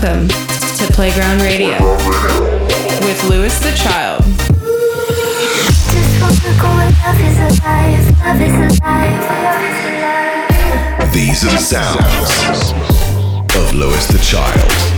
Welcome to Playground Radio with Louis the Child. These are the sounds of Louis the Child.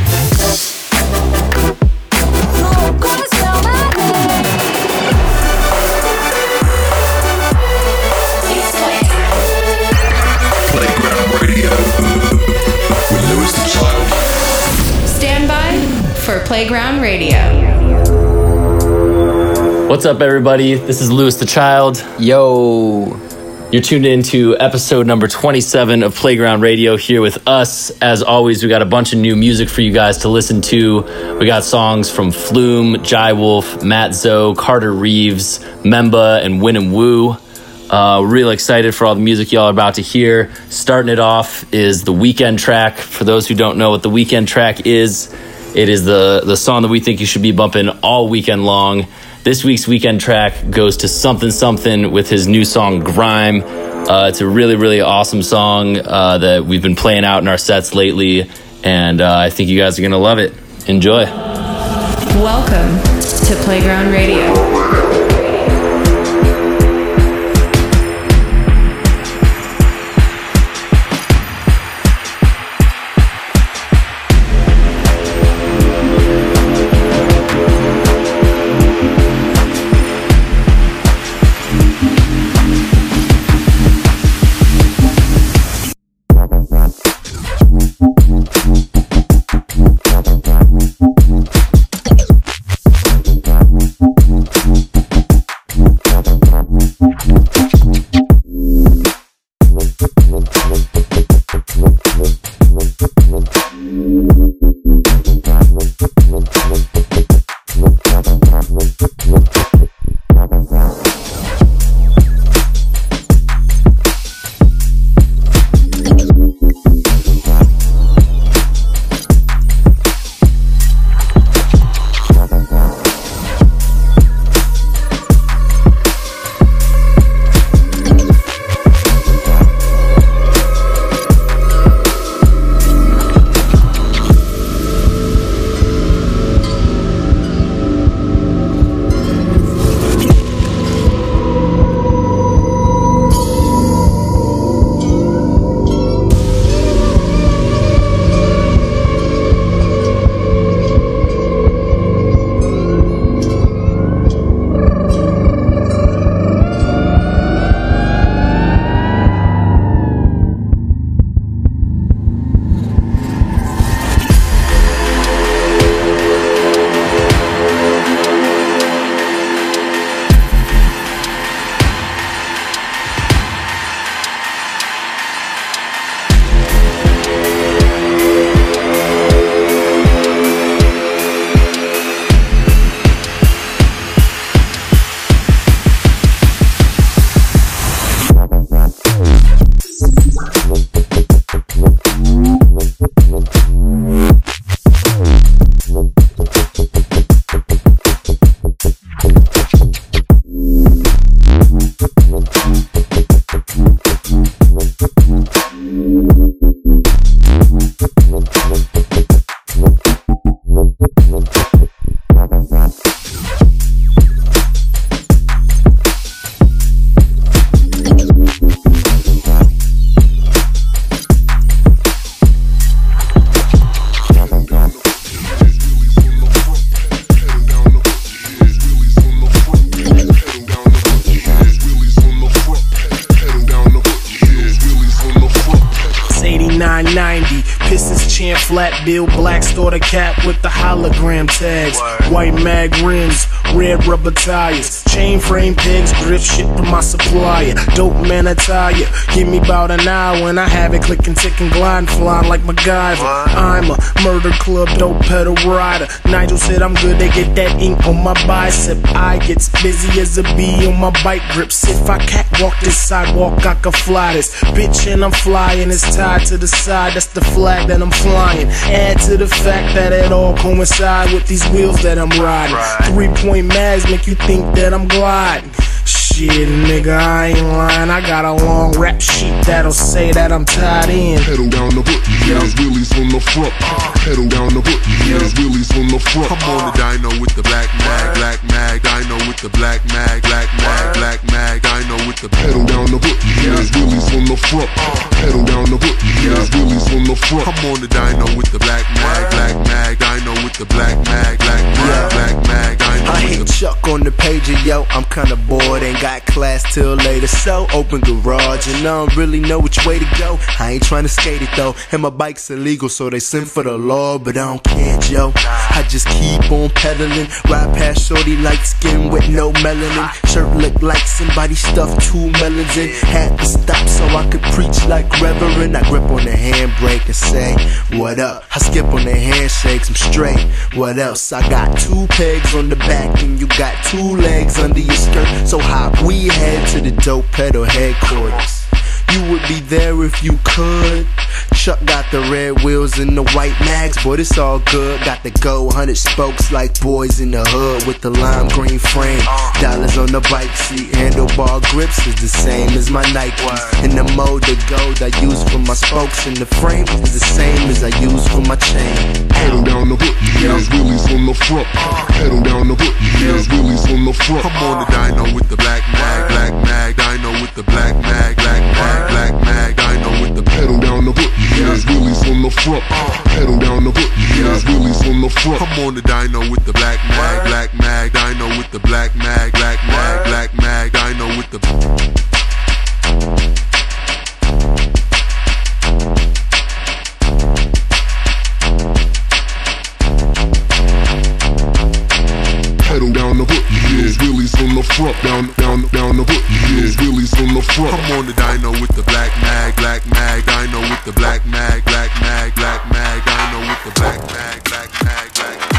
Playground Radio. What's up, everybody? This is Louis the Child. Yo. You're tuned in to episode number 27 of Playground Radio here with us. As always, we got a bunch of new music for you guys to listen to. We got songs from Flume, Jai Wolf, Matt Zo, Carter Reeves, Memba, and Win and Woo. Uh, real excited for all the music y'all are about to hear. Starting it off is the weekend track. For those who don't know what the weekend track is, it is the, the song that we think you should be bumping all weekend long. This week's weekend track goes to Something Something with his new song Grime. Uh, it's a really, really awesome song uh, that we've been playing out in our sets lately, and uh, I think you guys are to love it. Enjoy. Welcome to Playground Radio. The cap with the hologram tags. White mag rims, red rubber tires. Chain frame pegs, drift shit from my supplier. Dope man attire. Give me about an hour and I have it clicking, ticking, gliding, flying like MacGyver. I'm a murder club, dope pedal rider. Nigel said I'm good, they get that ink on my bicep. I gets busy as a bee on my bike grips. If I catwalk this sidewalk, I can fly this. Bitch, and I'm flying, it's tied to the side, that's the flag that I'm flying. Add to the fact that it all coincides with these wheels that I'm riding. Three point mags make you think that I'm gliding. Shit. Shit, nigga, I ain't lying. I got a long rap sheet that'll say that I'm tied in. Pedal down the foot, there's wheelies on the front. Pedal down the foot, there's wheelies on the front. I'm on the dyno with the black mag, black mag, dyno with the black mag, black mag, black mag, dyno with the pedal down the foot, there's wheelies on the front. Pedal down the foot, there's wheelies on the front. I'm on the dyno with the black mag, black mag, dyno with the black mag, black mag, black mag, dyno I hit the Chuck on the pager, yo. I'm kinda bored, ain't got class till later. So open garage, and I don't really know which way to go. I ain't trying to skate it though, and my bike's illegal, so they send for the law, but I don't care, Joe. I just keep on pedaling, ride past shorty light skin with no melanin. Shirt look like somebody stuffed two melons in. Had to stop so I could preach like Reverend. I grip on the handbrake and say, What up? I skip on the handshakes, I'm straight. What else? I got two pegs on the back, and you got two legs under your skirt. So hop, we head to the dope pedal headquarters. You would be there if you could. Chuck got the red wheels and the white mags, but it's all good. Got the go, hundred spokes like boys in the hood with the lime green frame. Dollars on the bike seat, handlebar grips is the same as my Nikes. And the mode of gold I use for my spokes and the frame is the same as I use for my chain. Pedal down the foot, there's wheelies on the front. Pedal down the foot, there's wheelies on the front. I'm on the dyno with the black mag, black mag, dyno with the black mag, black mag, black mag, dyno with the Pedal down the foot, there's wheelies on the front. Pedal down the foot, there's wheelies on the front. I'm on the dyno with the black mag, black mag, dyno with the black mag, black mag, black mag, dyno with the wheelies on the front. Down, down, down the foot, there's wheelies on the front. I'm on the dyno with the black mag, black mag, dyno with the black mag, black mag, black mag, dyno with the black mag, black mag, black mag,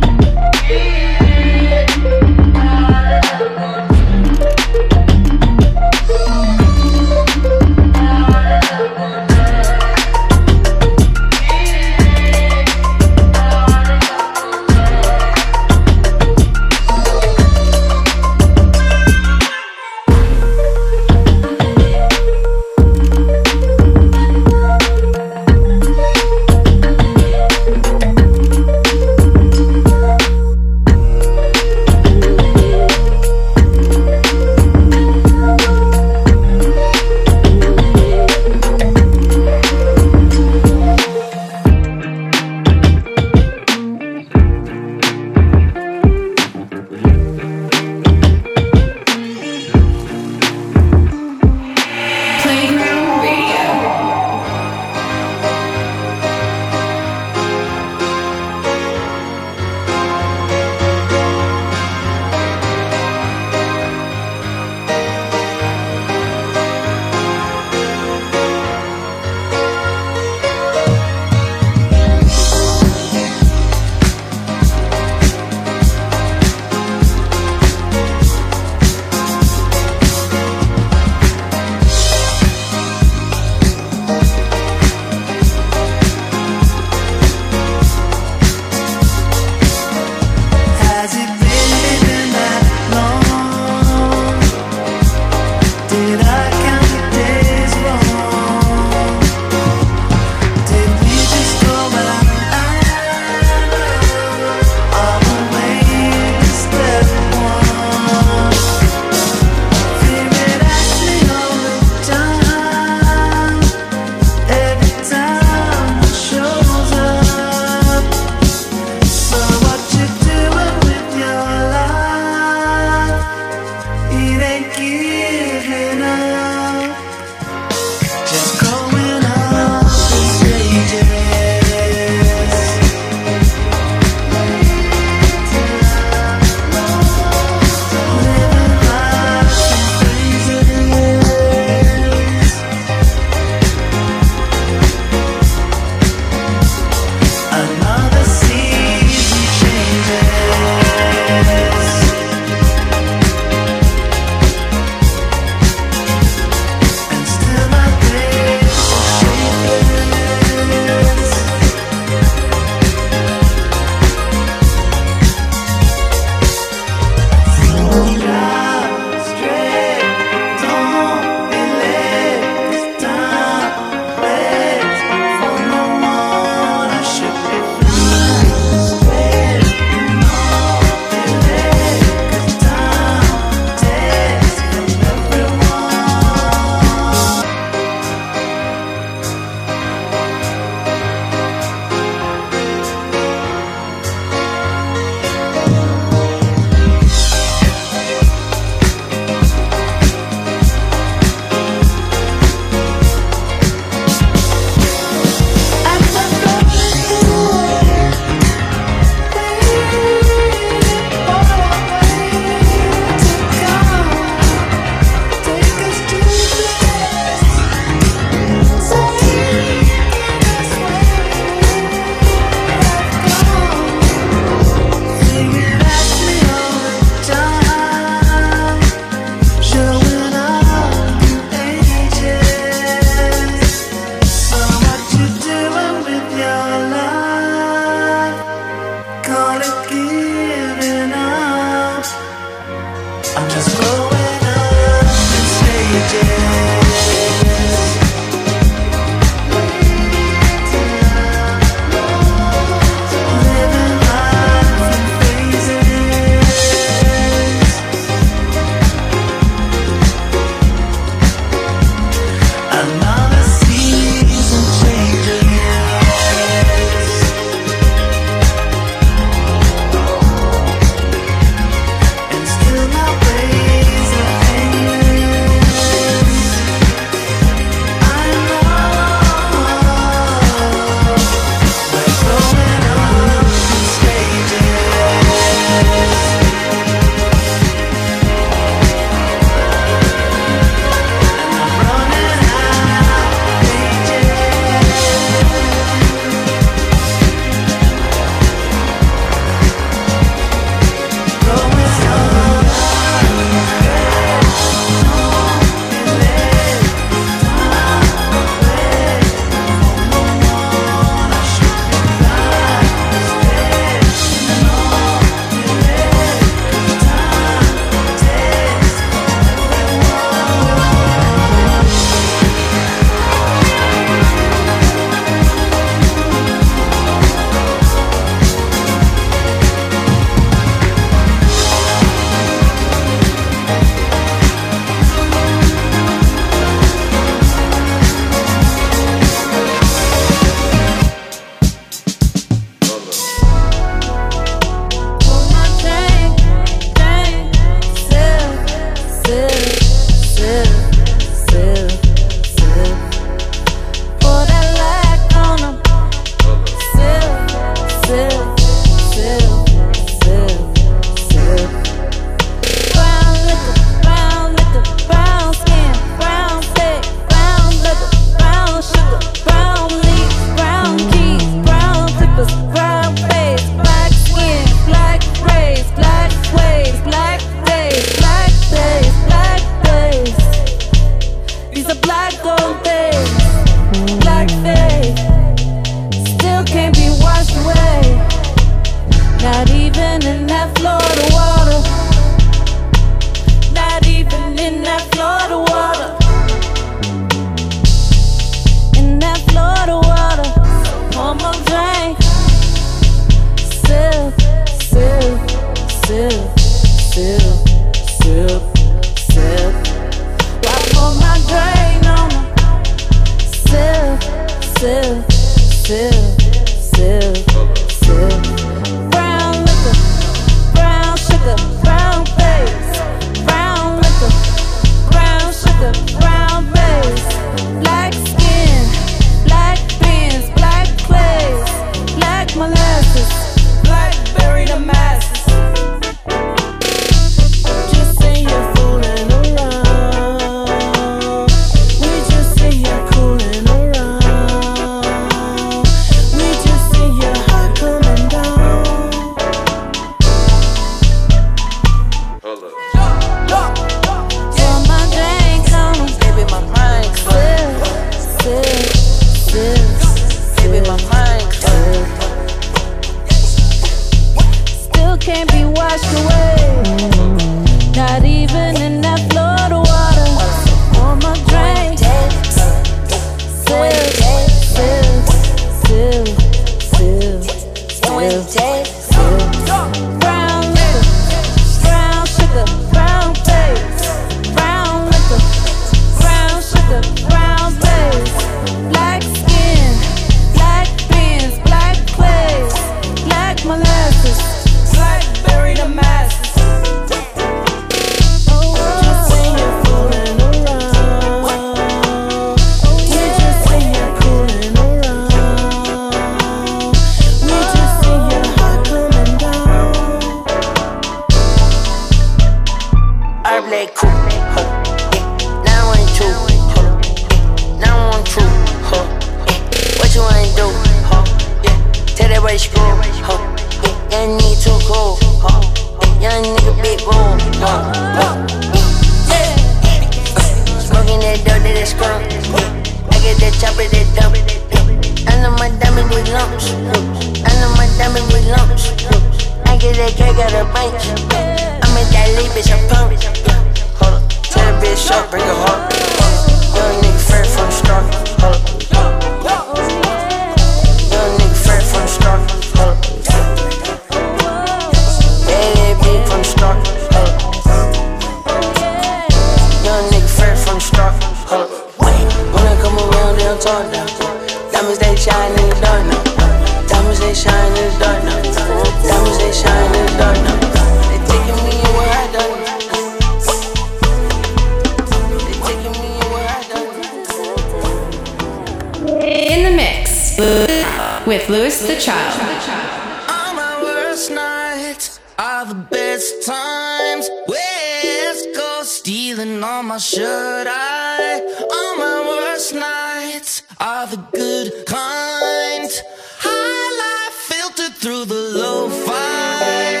spending all my should I on my worst nights are the good kind. High life filtered through the lo-fi.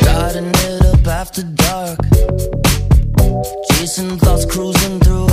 Starting it up after dark. Chasing thoughts cruising through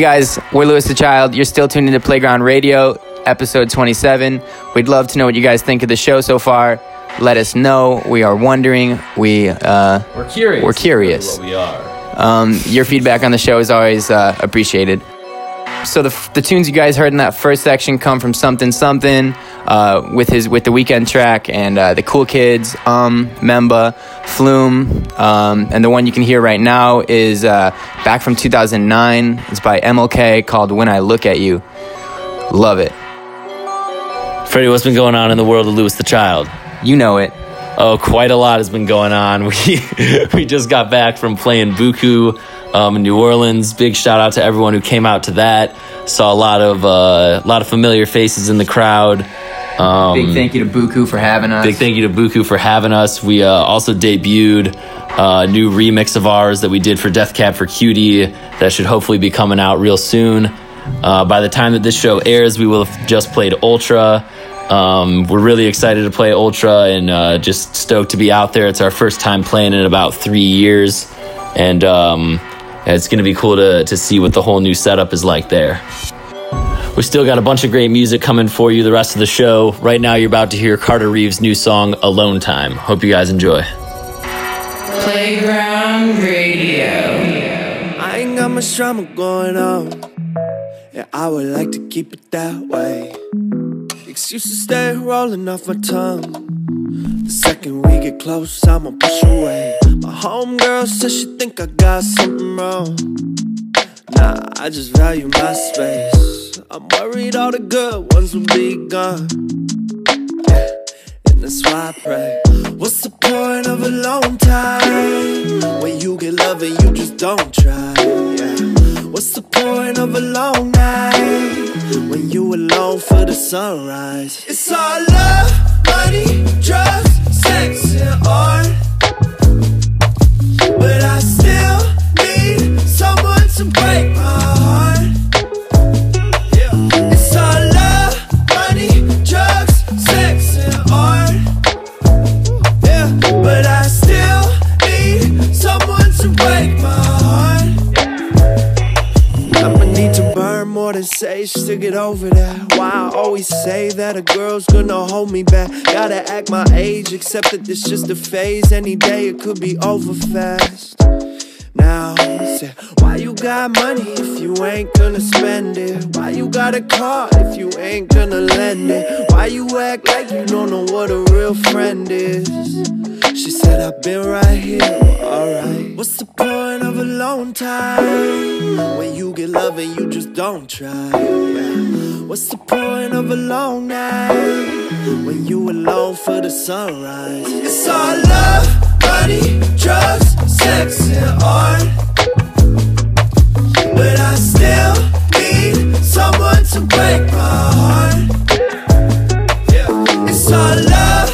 Hey guys, we're Louis the Child. You're still tuned into Playground Radio, episode 27. We'd love to know what you guys think of the show so far. Let us know. We are wondering. We uh, We're curious. We're curious. What we are. Um, your feedback on the show is always uh, appreciated. So the, the tunes you guys heard in that first section come from something something uh, with his with the Weeknd track and uh, the Cool Kids, um, Memba, Flume, um, and the one you can hear right now is uh, back from 2009. It's by MLK called When I Look at You. Love it. Freddie, what's been going on in the world of Louis the Child? You know it. Oh, quite a lot has been going on. We we just got back from playing Buku um, in New Orleans. Big shout out to everyone who came out to that. Saw a lot of uh, a lot of familiar faces in the crowd. Um, Big thank you to Buku for having us. Big thank you to Buku for having us. We uh, also debuted a new remix of ours that we did for Death Cab for Cutie that should hopefully be coming out real soon. Uh, by the time that this show airs, we will have just played Ultra. Um, we're really excited to play Ultra and uh, just stoked to be out there. It's our first time playing in about three years, and um, it's going to be cool to, to see what the whole new setup is like there. We still got a bunch of great music coming for you the rest of the show. Right now, you're about to hear Carter Reeves' new song, Alone Time. Hope you guys enjoy. Playground Radio. I ain't got much drama going on. Yeah, I would like to keep it that way. Excuses stay rolling off my tongue. The second we get close, I'ma push away. My homegirl says she think I got something wrong. Nah, I just value my space. I'm worried all the good ones will be gone. And that's why I pray. What's the point of a long time when you get love and you just don't try? Yeah. What's the point of a long night when you alone for the sunrise? It's all love, money, drugs, sex, and art. But I still need someone to break my sage to get over that. Why I always say that a girl's gonna hold me back. Gotta act my age, accept that it's just a phase. Any day it could be over fast. Now, say, why you got money if you ain't gonna spend it? Why you got a car if you ain't gonna lend it? Why you act like you don't know what a real friend is? She said, I've been right here, alright. What's the point of a long time when you get love and you just don't try? What's the point of a long night when you alone for the sunrise? It's all love, money, drugs, sex, and art. But I still need someone to break my heart. It's all love,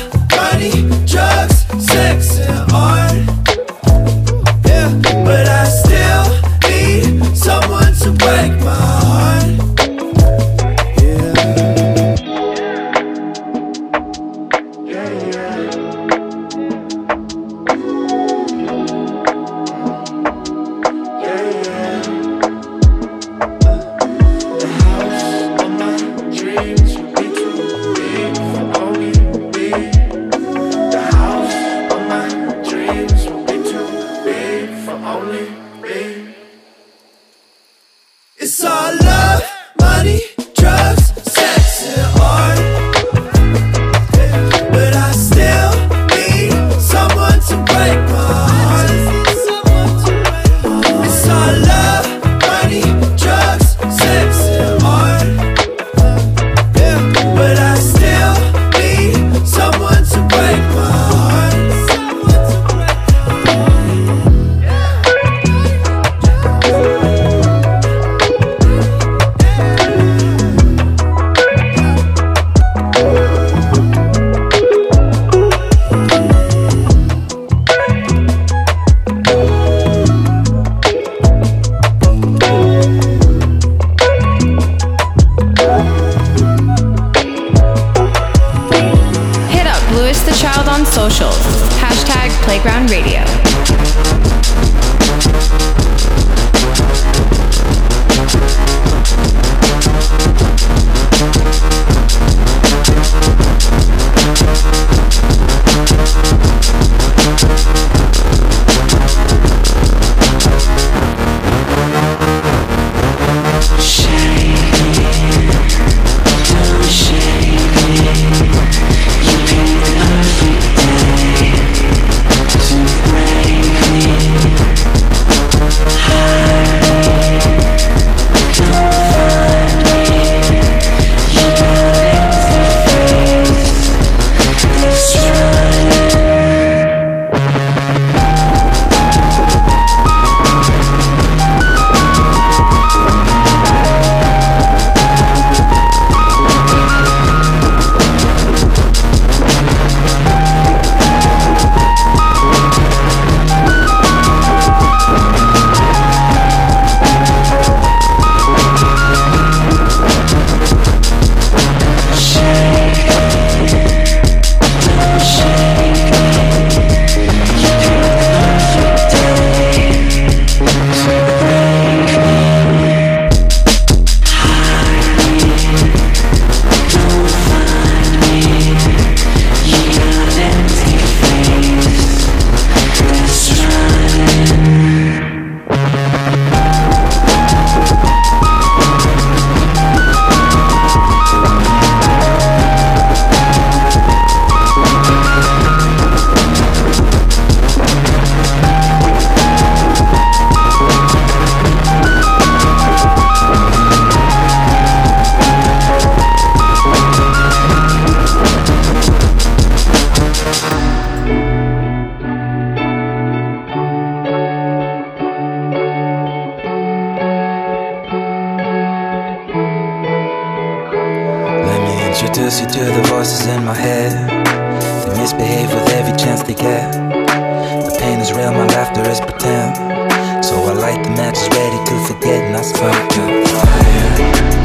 light the match is ready to forget, my spark up fire.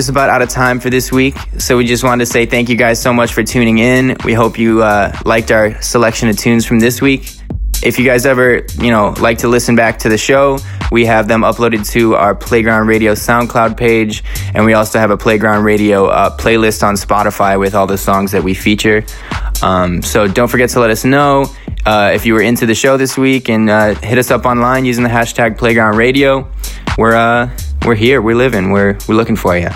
Just about out of time for this week. So we just wanted to say thank you guys so much for tuning in. We hope you uh, liked our selection of tunes from this week. If you guys ever, you know, like to listen back to the show, we have them uploaded to our Playground Radio SoundCloud page, and we also have a Playground Radio uh, playlist on Spotify with all the songs that we feature. Um, so don't forget to let us know uh, if you were into the show this week, and uh, hit us up online using the hashtag Playground Radio. We're uh, we're here, we're living, we're we're looking for you.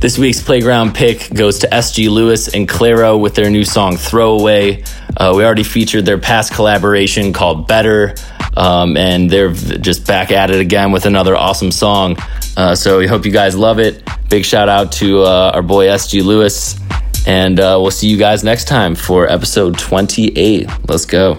This week's playground pick goes to SG Lewis and Clairo with their new song Throwaway. Uh, we already featured their past collaboration called Better, um, and they're just back at it again with another awesome song. Uh, so we hope you guys love it. Big shout out to uh, our boy SG Lewis, and uh, we'll see you guys next time for episode 28. Let's go.